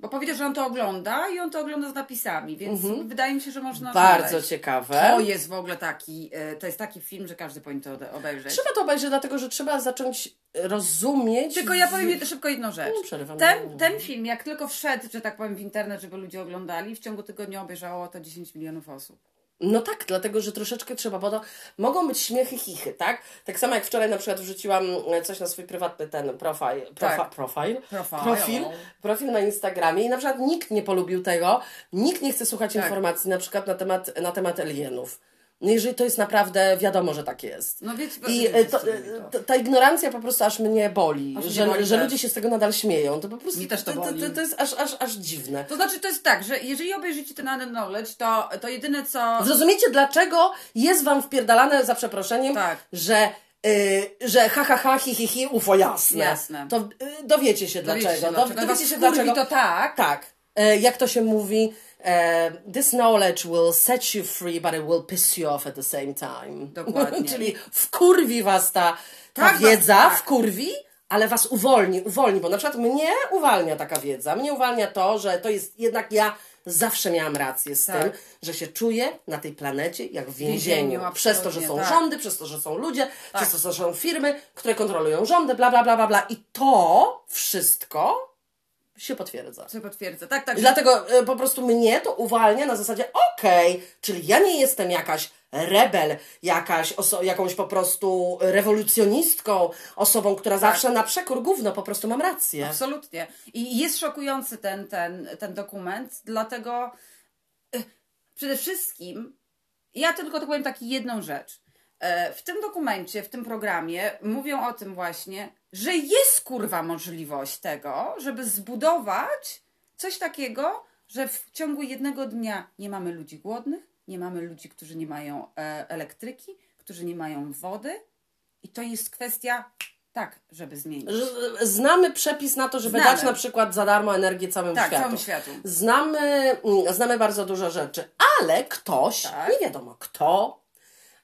Bo powiedział, że on to ogląda i on to ogląda z napisami, więc wydaje mi się, że można Mhm. Bardzo znaleźć. ciekawe. To jest w ogóle taki, e, to jest taki film, że każdy powinien to obejrzeć. Trzeba to obejrzeć, dlatego że trzeba zacząć rozumieć. Tylko ja powiem szybko jedną rzecz. Przerywam. Ten, ten film, jak tylko wszedł, że tak powiem, w internet, żeby ludzie oglądali, w ciągu tygodnia obejrzało to 10 milionów osób. No tak, dlatego że troszeczkę trzeba, bo to mogą być śmiechy, chichy, tak? Tak samo jak wczoraj na przykład wrzuciłam e, coś na swój prywatny ten profil, profa, Tak. profil, profil, profil na Instagramie i na przykład nikt nie polubił tego, nikt nie chce słuchać Tak. informacji na przykład na temat, na temat alienów. No jeżeli to jest naprawdę, wiadomo, że tak jest. No więc I wiecie, e, to, robi to. e, ta ignorancja po prostu aż mnie boli, Aż że, boli że też. ludzie się z tego nadal śmieją. To po prostu Mnie też to to, to, boli. to, to jest aż, aż, aż dziwne. To znaczy, to jest tak, że jeżeli obejrzycie ten Unknown Knowledge, to, to jedyne co... Zrozumiecie, dlaczego jest wam wpierdalane, za przeproszeniem, Tak. że, y, że ha, ha, ha, hi, hi, hi, ufo, jasne. Jasne. To y, dowiecie się Dowiecie dlaczego. się dlaczego. Dowiecie się dlaczego. to tak. Tak. E, jak to się mówi, e, this knowledge will set you free, but it will piss you off at the same time. Dokładnie. *laughs* Czyli wkurwi was ta, ta Tak, wiedza, tak. wkurwi, ale was uwolni, uwolni, bo na przykład mnie uwalnia taka wiedza. Mnie uwalnia to, że to jest jednak ja zawsze miałam rację z Tak. tym, że się czuję na tej planecie jak w więzieniu. więzieniu, przez to, że są tak. rządy, przez to, że są ludzie, przez to, że są firmy, które kontrolują rządy, bla, bla, bla, bla, bla. I to wszystko się potwierdza. Co potwierdza. Tak, tak. I dlatego e, po prostu mnie to uwalnia na zasadzie, okej, czyli ja nie jestem jakaś rebel, jakaś oso- jakąś po prostu rewolucjonistką, osobą, która Tak. zawsze na przekór gówno, po prostu mam rację. Absolutnie. I jest szokujący ten, ten, ten dokument, dlatego eh, przede wszystkim ja tylko tak powiem taki jedną rzecz. E, W tym dokumencie, w tym programie mówią o tym właśnie, że jest kurwa możliwość tego, żeby zbudować coś takiego, że w ciągu jednego dnia nie mamy ludzi głodnych, nie mamy ludzi, którzy nie mają e, elektryki, którzy nie mają wody i to jest kwestia tak, żeby zmienić. Że- Znamy przepis na to, żeby Znamy. dać na przykład za darmo energię całemu Tak, światu. całemu światu. Znamy, mm, znamy bardzo dużo rzeczy, ale ktoś, Tak. nie wiadomo kto,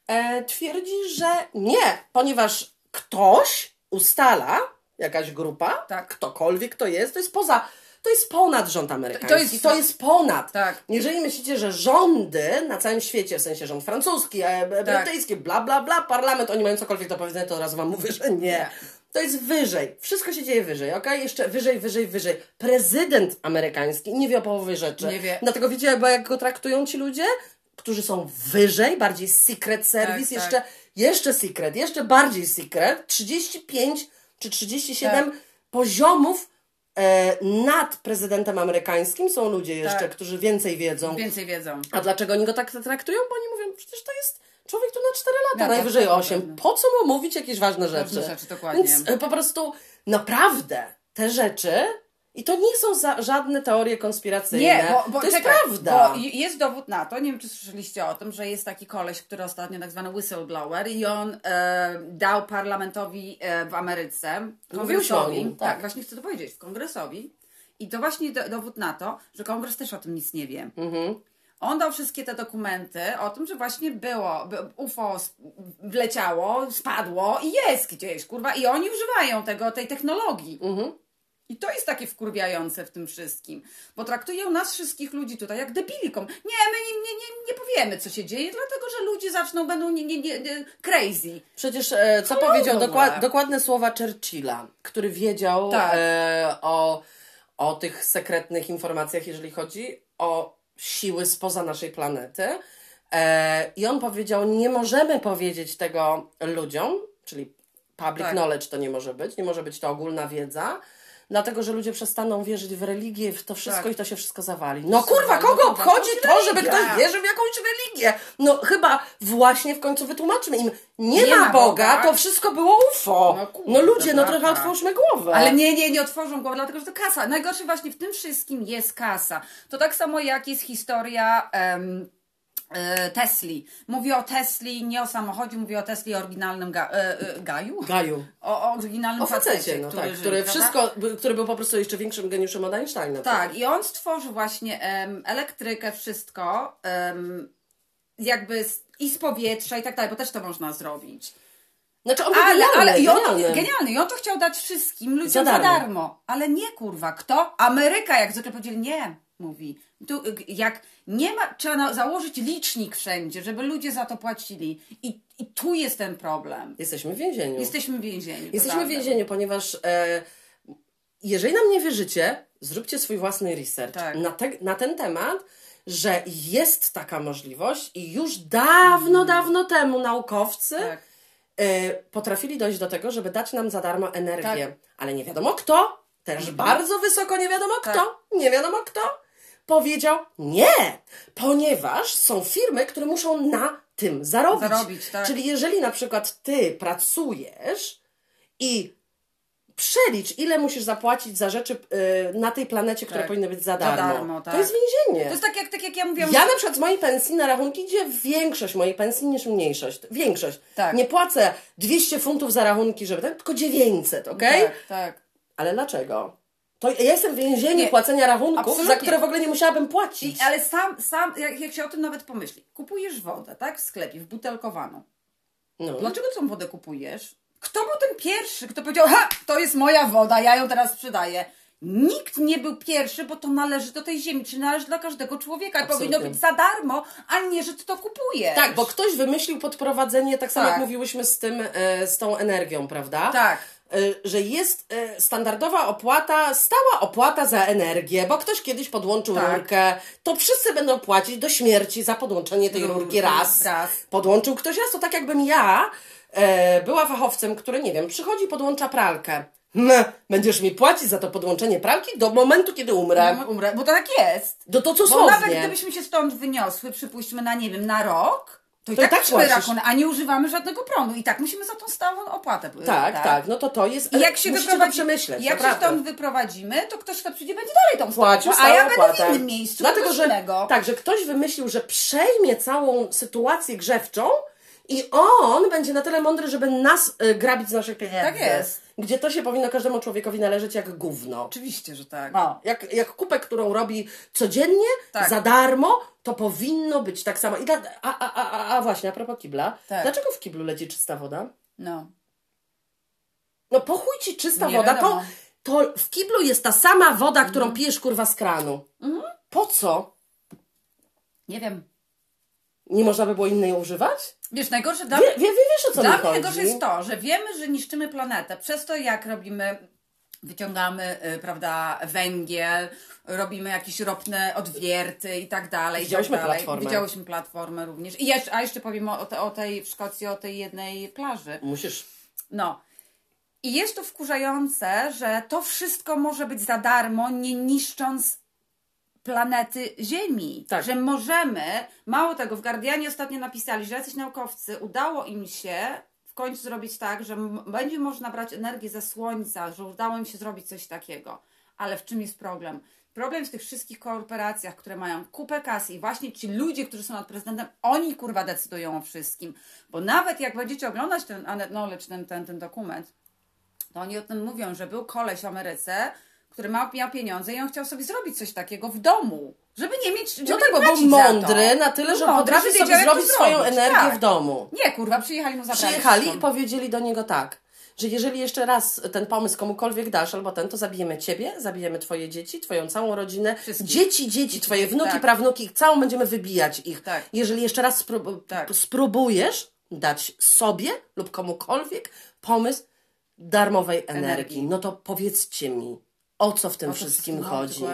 e, twierdzi, że nie, ponieważ ktoś ustala, jakaś grupa, Tak. ktokolwiek to jest, to jest poza, to jest ponad rząd amerykański, to jest, to jest ponad. Tak. Jeżeli myślicie, że rządy na całym świecie, w sensie rząd francuski, e, e, Tak. brytyjski, bla, bla, bla, parlament, oni mają cokolwiek do powiedzenia, to od razu wam mówię, że nie. Nie. To jest wyżej. Wszystko się dzieje wyżej, ok? Jeszcze wyżej, wyżej, wyżej. Prezydent amerykański nie wie o połowie rzeczy. Nie wie. Dlatego wiecie, jakby jak go traktują ci ludzie, którzy są wyżej, bardziej secret service, Tak, jeszcze, jeszcze secret, jeszcze bardziej secret. 35 czy 37 Tak. poziomów e, nad prezydentem amerykańskim są ludzie jeszcze, Tak. którzy więcej wiedzą. Więcej wiedzą. A dlaczego oni go tak traktują? Bo oni mówią, przecież to jest człowiek tu na 4 lata, No tak, najwyżej tak, 8. pewnie. Po co mu mówić jakieś ważne rzeczy? Ważne rzeczy, dokładnie. Więc e, po prostu naprawdę te rzeczy i to nie są za, żadne teorie konspiracyjne. Nie, bo, bo to jest prawda. Bo jest dowód na to, nie wiem czy słyszeliście o tym, że jest taki koleś, który ostatnio tak zwany whistleblower i on e, dał parlamentowi e, w Ameryce, kongresowi, nim, tak. tak. właśnie chcę to powiedzieć, kongresowi i to właśnie do, dowód na to, że kongres też o tym nic nie wie. Mhm. On dał wszystkie te dokumenty o tym, że właśnie było, by- UFO wleciało, spadło i jest gdzieś, kurwa, i oni używają tego, tej technologii. Mhm. I to jest takie wkurwiające w tym wszystkim, bo traktują nas wszystkich ludzi tutaj jak debilikom. Nie, my nie, nie, nie, powiemy, co się dzieje, dlatego że ludzie zaczną, będą nie, nie, nie, nie, crazy. Przecież e, co Hello, powiedział dokład, dokładne słowa Churchilla, który wiedział Tak. e, o, o tych sekretnych informacjach, jeżeli chodzi o siły spoza naszej planety. E, I on powiedział, nie możemy powiedzieć tego ludziom, czyli public Tak. knowledge to nie może być, nie może być to ogólna wiedza, dlatego że ludzie przestaną wierzyć w religię, w to wszystko Tak. i to się wszystko zawali. No kurwa, kogo no obchodzi to żeby ktoś wierzył w jakąś religię? No chyba właśnie w końcu wytłumaczmy im, nie, Nie ma Boga, Boga. to wszystko było UFO. No No, ludzie, no bracha. trochę otwórzmy głowę. Ale nie, nie, nie otworzą głowy, dlatego że to kasa. Najgorsze właśnie w tym wszystkim jest kasa. To tak samo jak jest historia em, Tesli. Mówię o Tesli, nie o samochodzie, mówię o Tesli oryginalnym ga, e, e, gaju. Gaju. O, o oryginalnym O facecie, no który tak, żył, który wszystko, który był po prostu jeszcze większym geniuszem od Einsteina. Tak, i on stworzył właśnie em, elektrykę, wszystko, em, jakby z, i z powietrza i tak dalej, bo też to można zrobić. Znaczy on był Ale, genialny, ale i on to, genialny. genialny, i on to chciał dać wszystkim ludziom Za za darmo. darmo. Ale nie kurwa, kto? Ameryka, jak zwykle powiedzieli, nie, mówi. Tu, jak nie ma, trzeba założyć licznik wszędzie, żeby ludzie za to płacili. I, i tu jest ten problem. Jesteśmy w więzieniu. Jesteśmy w więzieniu. Jesteśmy w więzieniu, ponieważ e, jeżeli nam nie wierzycie, zróbcie swój własny research Tak. na, te, na ten temat, że jest taka możliwość i już dawno, dawno temu naukowcy Mm. Tak. e, potrafili dojść do tego, żeby dać nam za darmo energię. Tak. Ale nie wiadomo kto, też bardzo wysoko nie wiadomo Tak. kto, nie wiadomo kto, powiedział nie, ponieważ są firmy, które muszą na tym zarobić. Zarobić, tak. Czyli jeżeli na przykład ty pracujesz i przelicz, ile musisz zapłacić za rzeczy y, na tej planecie, które Tak. powinny być za Za darmo. darmo, tak. To jest więzienie. To jest tak jak, tak jak ja mówiłam. Ja na przykład z mojej pensji na rachunki idzie większość mojej pensji niż mniejszość. Większość. Tak. Nie płacę 200 funtów za rachunki, żeby tak, tylko 900, okej? Tak, tak. Ale dlaczego? To ja jestem w więzieniu Nie, płacenia rachunków, absolutnie. za które w ogóle nie musiałabym płacić. I, ale sam, sam jak, jak się o tym nawet pomyśli, kupujesz wodę, tak? W sklepie, butelkowaną. No. Dlaczego tą wodę kupujesz? Kto był ten pierwszy, kto powiedział, ha, to jest moja woda, ja ją teraz sprzedaję? Nikt nie był pierwszy, bo to należy do tej ziemi, czy należy dla każdego człowieka. Absolutnie. Powinno być za darmo, a nie, że ty to kupujesz. Tak, bo ktoś wymyślił podprowadzenie, tak samo Tak. jak mówiłyśmy z tym, e, z tą energią, prawda? Tak. E, Że jest e, standardowa opłata, stała opłata za energię, bo ktoś kiedyś podłączył Tak. rurkę, to wszyscy będą płacić do śmierci za podłączenie tej Rurki, rurki raz. raz. Podłączył ktoś raz, to tak jakbym ja e, była fachowcem, który, nie wiem, przychodzi, podłącza pralkę. Będziesz mi płacić za to podłączenie pralki do momentu, kiedy umrę. No, umrę, bo to tak jest. Do to Bo dosłownie. nawet gdybyśmy się stąd wyniosły, przypuśćmy na, nie wiem, na rok, To i To i tak, tak płacisz. rachunek, a nie używamy żadnego prądu. I tak musimy za tą stałą opłatę płacić. Tak, tak, no to to jest. I jak się wyprowadzi- przemyśleć. Jak się naprawdę. stąd wyprowadzimy, to ktoś, kto przyjdzie, będzie dalej tą stałą płacił opłatę, a ja stałą będę w opłatę. innym miejscu, Dlatego, że, innego. tak, że ktoś wymyślił, że przejmie całą sytuację grzewczą i on będzie na tyle mądry, żeby nas y, grabić z naszych pieniędzy. Tak jest. Gdzie to się powinno każdemu człowiekowi należeć jak gówno. Oczywiście, że tak. O, jak, jak kupę, którą robi codziennie, Tak. za darmo, to powinno być tak samo. I dla, a, a, a, a, a właśnie, a propos kibla, Tak. dlaczego w kiblu leci czysta woda? No. No po chuj ci czysta Nie woda, to, wiadomo. to w kiblu jest ta sama woda, którą pijesz kurwa z kranu. Po co? Nie wiem. Nie można by było innej używać? Wiesz, najgorsze dla Wie, wie, wie, wiesz o co Dla mnie chodzi? najgorsze jest to, że wiemy, że niszczymy planetę. Przez to, jak robimy, wyciągamy, y, prawda, węgiel, robimy jakieś ropne odwierty i tak dalej. i Widziałyśmy tak dalej. platformę. Widziałyśmy platformę również. I jeszcze, a jeszcze powiem o, o tej w Szkocji, o tej jednej plaży. Musisz. No. I jest to wkurzające, że to wszystko może być za darmo, nie niszcząc planety Ziemi. Tak. Że możemy, mało tego, w Guardianie ostatnio napisali, że jacyś naukowcy udało im się końcu zrobić tak, że będzie można brać energię ze Słońca, że udało im się zrobić coś takiego. Ale w czym jest problem? Problem w tych wszystkich korporacjach, które mają kupę kasy i właśnie ci ludzie, którzy są nad prezydentem, oni kurwa decydują o wszystkim. Bo nawet jak będziecie oglądać ten Knowledge, ten, ten, ten dokument, to oni o tym mówią, że był koleś w Ameryce, który miał, miał pieniądze i on chciał sobie zrobić coś takiego w domu, żeby nie mieć, żeby No tak, bo był mądry na tyle, że Był mądry, potrafi że sobie to zrobić swoją zrobić. energię Tak. w domu. Nie, kurwa, przyjechali mu zabrać. Przyjechali i powiedzieli do niego tak, że jeżeli jeszcze raz ten pomysł komukolwiek dasz albo ten, to zabijemy ciebie, zabijemy twoje dzieci, twoją całą rodzinę, Wszystkich. dzieci, dzieci, twoje wnuki, tak. prawnuki, całą będziemy wybijać ich. Tak. Jeżeli jeszcze raz sprób- Tak. spróbujesz dać sobie lub komukolwiek pomysł darmowej energii, Energii. no to powiedzcie mi, o co w tym wszystkim no, chodzi?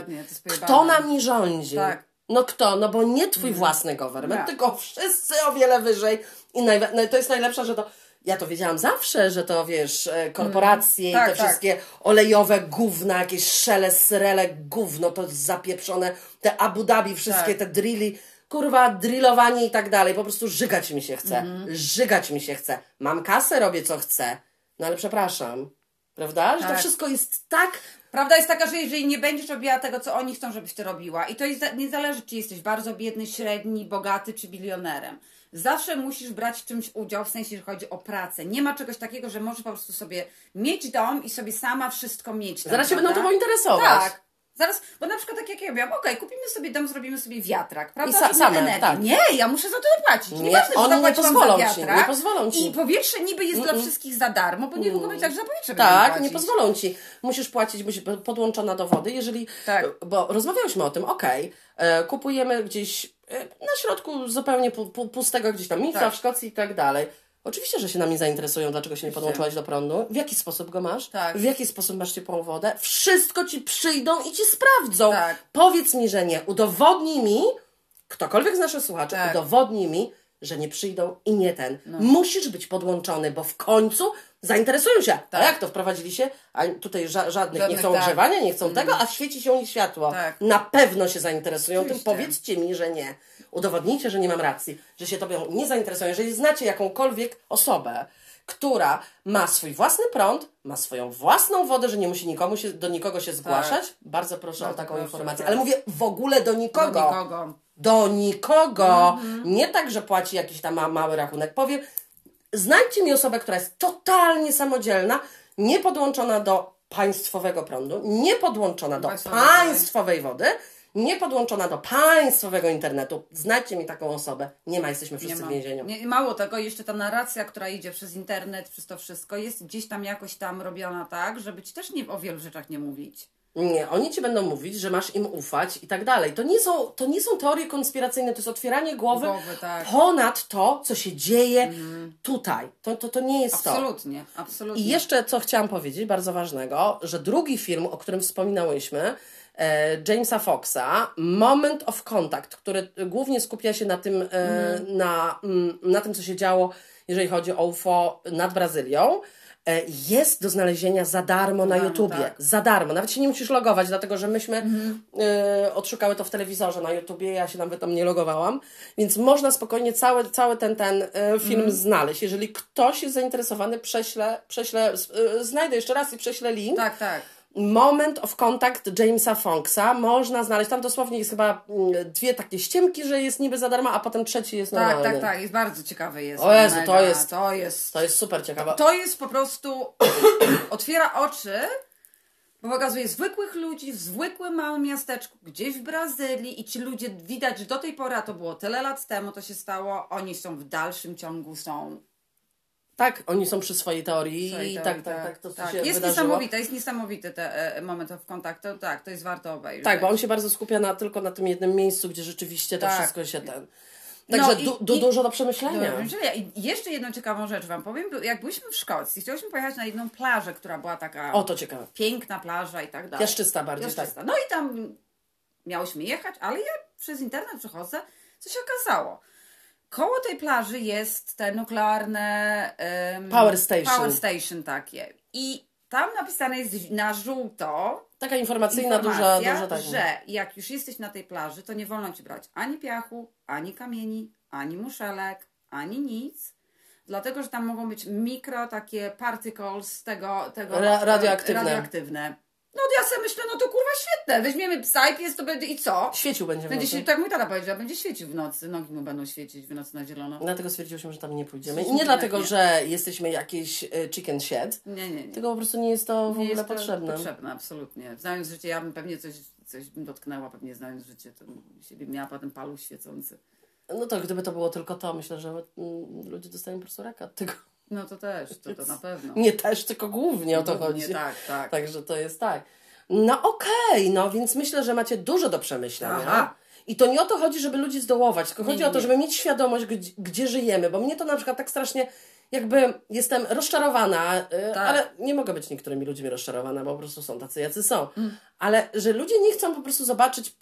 Kto nami rządzi? Tak. No kto? No bo nie twój własny government, tylko wszyscy o wiele wyżej. I no, to jest najlepsze, że to. Ja to wiedziałam zawsze, że to wiesz, e, korporacje i Tak, te tak. wszystkie olejowe gówna, jakieś szele, syrele, gówno, to zapieprzone, te Abu Dhabi, wszystkie Tak. te drilli, kurwa, drillowanie i tak dalej. Po prostu żygać mi się chce. Mhm. Żygać mi się chce. Mam kasę, robię co chcę. No ale przepraszam. Prawda? Że to Tak. wszystko jest tak Prawda jest taka, że jeżeli nie będziesz robiła tego, co oni chcą, żebyś ty robiła, i to jest, nie zależy, czy jesteś bardzo biedny, średni, bogaty, czy bilionerem. Zawsze musisz brać w czymś udział, w sensie, że chodzi o pracę. Nie ma czegoś takiego, że możesz po prostu sobie mieć dom i sobie sama wszystko mieć. Tam, Zaraz się prawda? będą tobą interesować. Tak. Zaraz, bo na przykład tak jak ja miałam, okej, kupimy sobie dom, zrobimy sobie wiatrak, prawda? sa- Żeby same, tak. Nie, ja muszę za to zapłacić. Nie, Nieważne, oni nie pozwolą ci, nie pozwolą ci. I powietrze niby jest dla wszystkich za darmo, bo niedługo będzie tak, że za powietrze Tak, nie pozwolą ci. Musisz płacić, musisz podłączona do wody, jeżeli. Tak. Bo rozmawiałyśmy o tym, okej, e, kupujemy gdzieś e, na środku zupełnie pu, pu, pustego gdzieś tam miejsca Tak. w Szkocji i tak dalej. Oczywiście, że się nami zainteresują, dlaczego się nie podłączyłaś do prądu. W jaki sposób go masz? Tak. W jaki sposób masz ciepłą wodę? Wszystko ci przyjdą i ci sprawdzą. Tak. Powiedz mi, że nie. Udowodnij mi, ktokolwiek z naszych słuchaczy, Tak. udowodnij mi, że nie przyjdą i nie ten. Musisz być podłączony, bo w końcu zainteresują się. A Tak. jak to wprowadzili się? A tutaj ża- żadnych, nie Żadnych, chcą tak. ogrzewania, nie chcą tego, a świeci się u nich światło. Tak. Na pewno się zainteresują Oczywiście. tym. Powiedzcie mi, że nie. Udowodnijcie, że nie mam racji, że się tobą nie zainteresują. Jeżeli znacie jakąkolwiek osobę, która ma swój własny prąd, ma swoją własną wodę, że nie musi nikomu się, do nikogo się zgłaszać, bardzo proszę o Bardzo taką proszę, informację. tak. Ale mówię w ogóle do nikogo. Do nikogo. Do nikogo. Mhm. Nie tak, że płaci jakiś tam ma, mały rachunek. Powiem, znajdźcie mi osobę, która jest totalnie samodzielna, nie podłączona do państwowego prądu, nie podłączona do Państwowej wody, nie podłączona do państwowego internetu. Znajdźcie mi taką osobę. Nie ma, jesteśmy wszyscy Nie w ma. więzieniu. Nie, mało tego, jeszcze ta narracja, która idzie przez internet, przez to wszystko, jest gdzieś tam jakoś tam robiona tak, żeby ci też nie, o wielu rzeczach nie mówić. Nie, oni ci będą mówić, że masz im ufać i tak dalej. To nie są, to nie są teorie konspiracyjne, to jest otwieranie głowy, Głowy, tak. ponad to, co się dzieje tutaj. To, to, to nie jest to. Absolutnie, absolutnie. I jeszcze co chciałam powiedzieć, bardzo ważnego, że drugi film, o którym wspominałyśmy, e, Jamesa Foxa, Moment of Contact, który głównie skupia się na tym, e, na, mm, na tym, co się działo, jeżeli chodzi o UFO nad Brazylią. E, jest do znalezienia za darmo na YouTubie. tak. Za darmo. Nawet się nie musisz logować, dlatego że myśmy e, odszukały to w telewizorze na YouTubie, ja się nawet tam nie logowałam, więc można spokojnie cały, cały ten, ten e, film znaleźć. Jeżeli ktoś jest zainteresowany, prześlę, prześlę e, znajdę jeszcze raz i prześlę link. Tak, tak. Moment of Contact Jamesa Fonksa można znaleźć. Tam dosłownie jest chyba mm, dwie takie ściemki, że jest niby za darmo, a potem trzeci jest Tak, normalny. tak, tak. Jest bardzo ciekawy jest. O Jezu, Mega. to jest- To jest... To jest super ciekawe. To jest po prostu... *coughs* otwiera oczy, bo pokazuje zwykłych ludzi w zwykłym małym miasteczku, gdzieś w Brazylii i ci ludzie, widać, że do tej pory, a to było tyle lat temu, to się stało, oni są w dalszym ciągu, są Tak, oni są przy swojej teorii Swojej i teorii, tak, tak, tak, to tak. się Jest wydarzyło. niesamowite, jest niesamowity te e, moment of contact, to, tak, to jest warto obejrzeć. Tak, bo on się bardzo skupia na, tylko na tym jednym miejscu, gdzie rzeczywiście to Tak. wszystko się ten... No Także i- du, du, dużo do przemyślenia. Julia, I jeszcze jedną ciekawą rzecz Wam powiem. Jak byliśmy w Szkocji, chcieliśmy pojechać na jedną plażę, która była taka O, to ciekawe. piękna plaża i tak dalej. Piaszczysta bardziej, Piaszczysta. No i tam miałyśmy jechać, ale ja przez internet przechodzę, co się okazało. Koło tej plaży jest te nuklearne... em, Power station. Power station takie. I tam napisane jest na żółto Taka informacyjna, duża, duża tak. że jak już jesteś na tej plaży, to nie wolno ci brać ani piachu, ani kamieni, ani muszelek, ani nic. Dlatego, że tam mogą być mikro takie particles tego, tego Ra- radioaktywne. radioaktywne. No ja sobie myślę, no to kurwa świetne, weźmiemy psa i pies to będzie i co? Świecił będzie w Będzie nocy. się, tak mój tata powiedział, będzie świecił w nocy, nogi mu będą świecić w nocy na zielono. Dlatego stwierdziłyśmy, że tam nie pójdziemy. I nie dlatego, nie. że jesteśmy jakiś e, chicken shed, Nie, nie, nie. tylko po prostu nie jest to w Nie ogóle potrzebne. Potrzebne, absolutnie. Znając życie, ja bym pewnie coś, coś bym dotknęła, pewnie znając życie, to siebie miała potem paluch świecący. No to gdyby to było tylko to, myślę, że mm, ludzie dostają po prostu raka od tego. No to też, to, to na pewno. Nie też, tylko głównie o to Głównie chodzi. tak, tak. Także to jest tak. No okej, no więc myślę, że macie dużo do przemyślenia. Aha. I to nie o to chodzi, żeby ludzi zdołować, tylko Nie, chodzi nie, o to, żeby mieć świadomość, gdzie, gdzie żyjemy, bo mnie to na przykład tak strasznie jakby jestem rozczarowana, y, Tak. ale nie mogę być niektórymi ludźmi rozczarowana, bo po prostu są tacy, jacy są. Mm. Ale że ludzie nie chcą po prostu zobaczyć,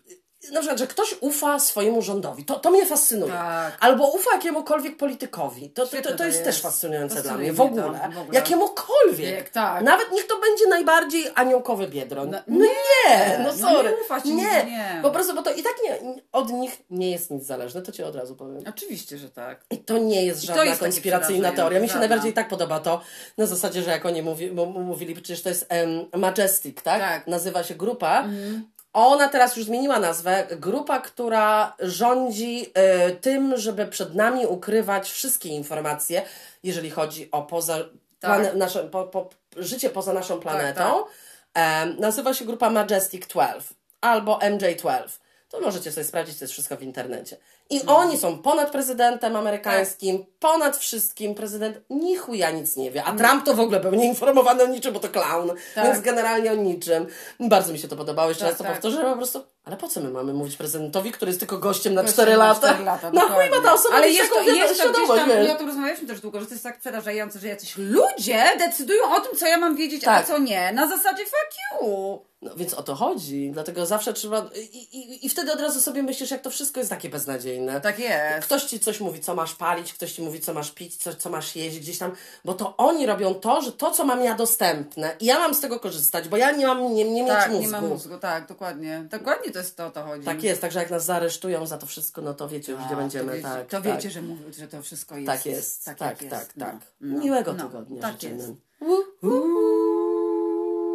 na przykład, że ktoś ufa swojemu rządowi. To, to mnie fascynuje. Tak. Albo ufa jakiemukolwiek politykowi. To, to, to, to jest, jest. też fascynujące dla mnie. W mnie to, ogóle. w ogóle. Jakiemukolwiek. Jak tak. Nawet niech to będzie najbardziej aniołkowy biedroń. No, No, nie, no no sorry. nie ufać nie. nigdy nie. Po prostu, bo to i tak nie, od nich nie jest nic zależne, to ci od razu powiem. Oczywiście, że tak. I to nie jest żadna jest konspiracyjna teoria. Mi się żadna. najbardziej tak podoba to, na zasadzie, że jak oni mówi, mówili, przecież to jest em, Majestic, tak? Tak. Nazywa się grupa. Ona teraz już zmieniła nazwę. Grupa, która rządzi e, tym, żeby przed nami ukrywać wszystkie informacje, jeżeli chodzi o poza, Tak. plane, nasze, po, po, życie poza naszą planetą. tak. Em, nazywa się grupa Majestic 12 albo MJ12. To możecie sobie sprawdzić, to jest wszystko w internecie. I Mhm. oni są ponad prezydentem amerykańskim, ponad wszystkim. Prezydent ni chuja nic nie wie. A Trump to w ogóle był nieinformowany o niczym, bo to clown. Tak. Więc generalnie o niczym. Bardzo mi się to podobało. Jeszcze Tak, raz to tak. powtórzę, po prostu. Ale po co my mamy mówić prezydentowi, który jest tylko gościem na Gościem 4 na lata? cztery lata, *laughs* no chuj ma ta osoba Ale jest to, jest to gdzieś tam, i o tym rozmawialiśmy też długo, że to jest tak przerażające, że jacyś ludzie decydują o tym, co ja mam wiedzieć, Tak. a co nie. Na zasadzie fuck you. No więc o to chodzi. Dlatego zawsze trzeba. I, i, I wtedy od razu sobie myślisz, jak to wszystko jest takie beznadziejne. Tak jest. Ktoś ci coś mówi, co masz palić, ktoś ci mówi, co masz pić, co, co masz jeść gdzieś tam, bo to oni robią to, że to, co mam ja dostępne i ja mam z tego korzystać, bo ja nie mam nie, nie mieć Tak, mózgu. nie ma mózgu, tak, dokładnie. Dokładnie to jest to, o to chodzi. Tak jest, także jak nas zaaresztują za to wszystko, no to wiecie już, gdzie A, będziemy. to wiecie, tak, to tak. wiecie że, mówię, że to wszystko jest. Tak jest, tak, tak, tak. jest. No, tak. no, Miłego no, tygodnia tak życzymy. jest. Woo.